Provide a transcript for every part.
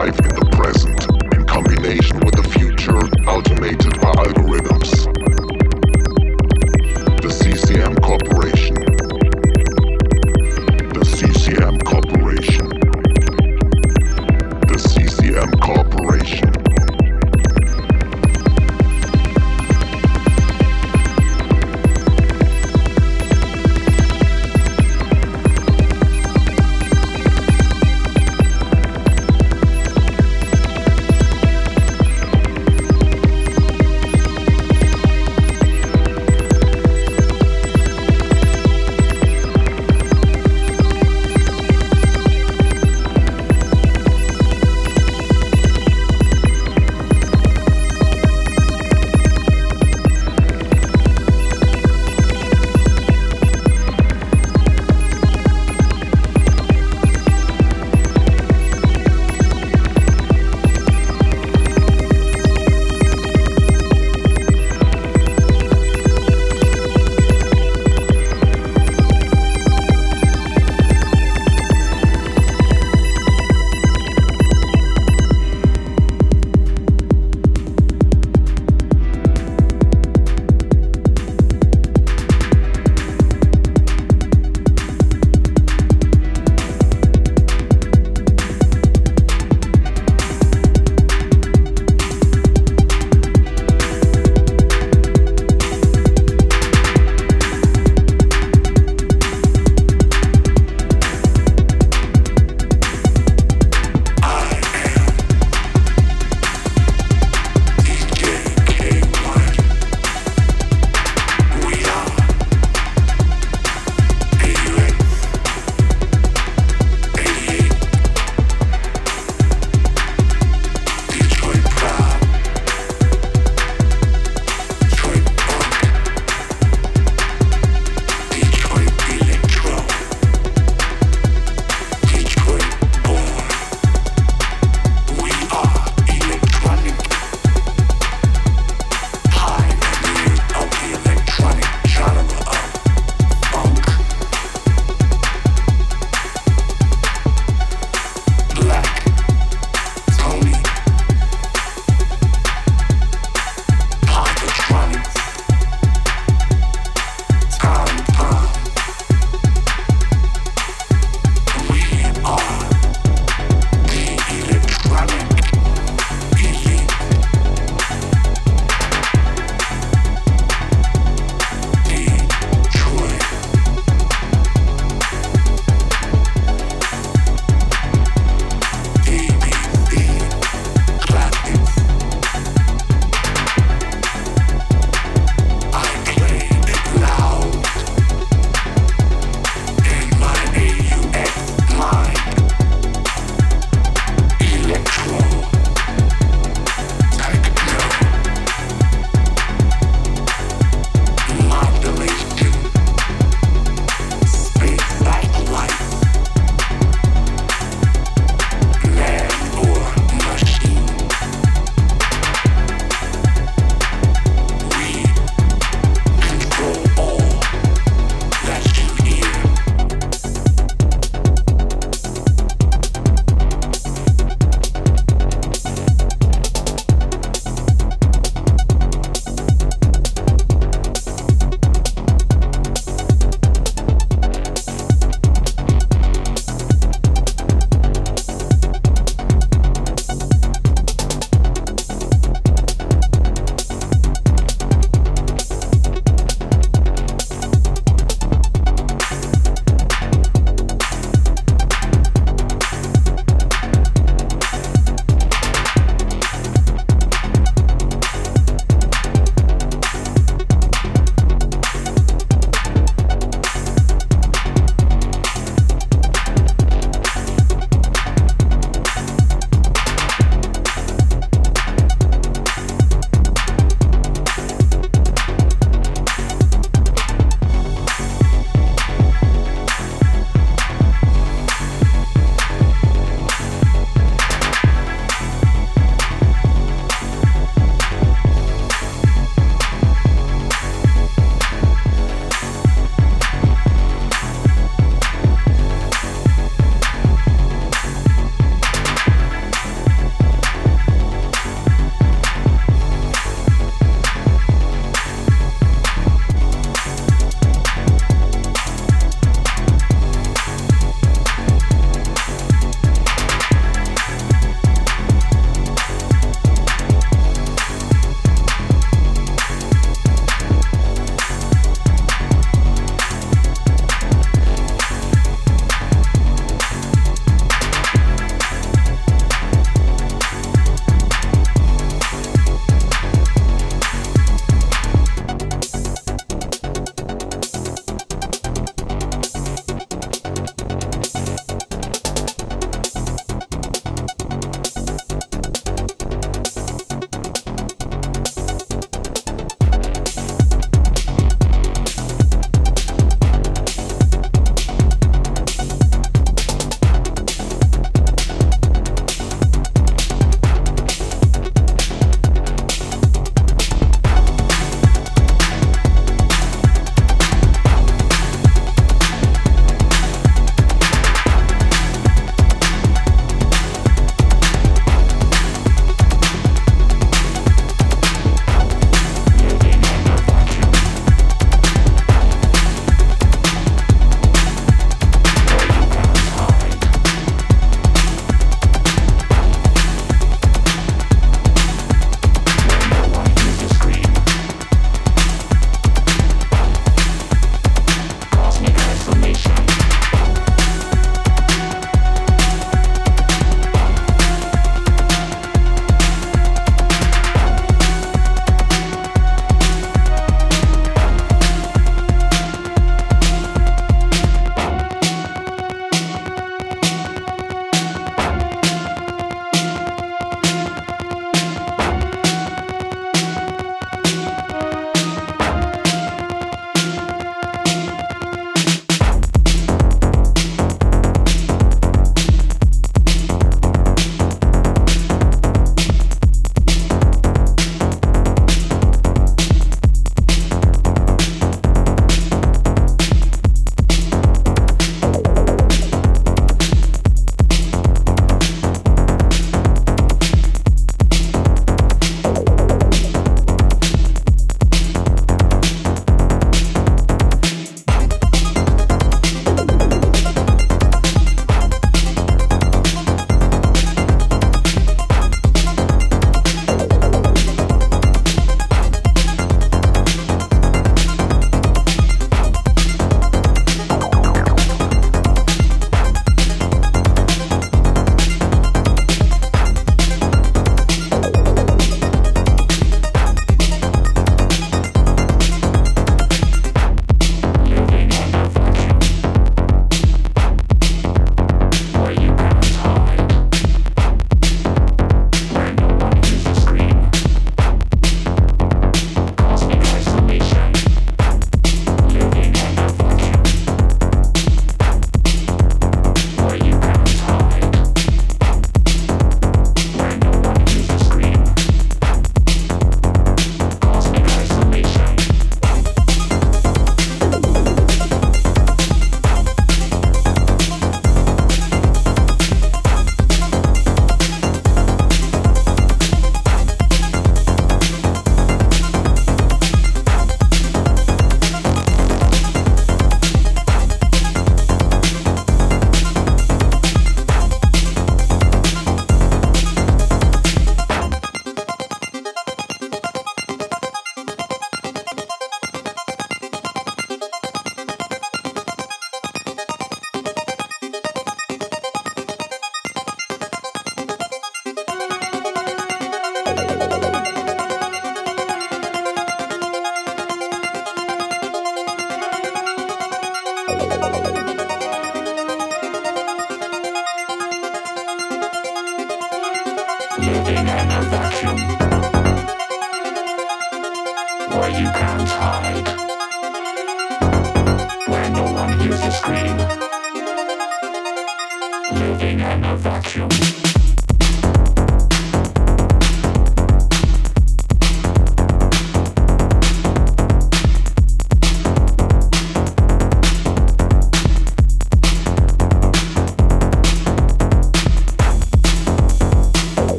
life in the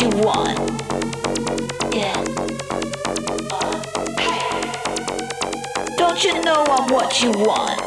you want. Yeah. Uh, hey. Don't you know I'm what you want?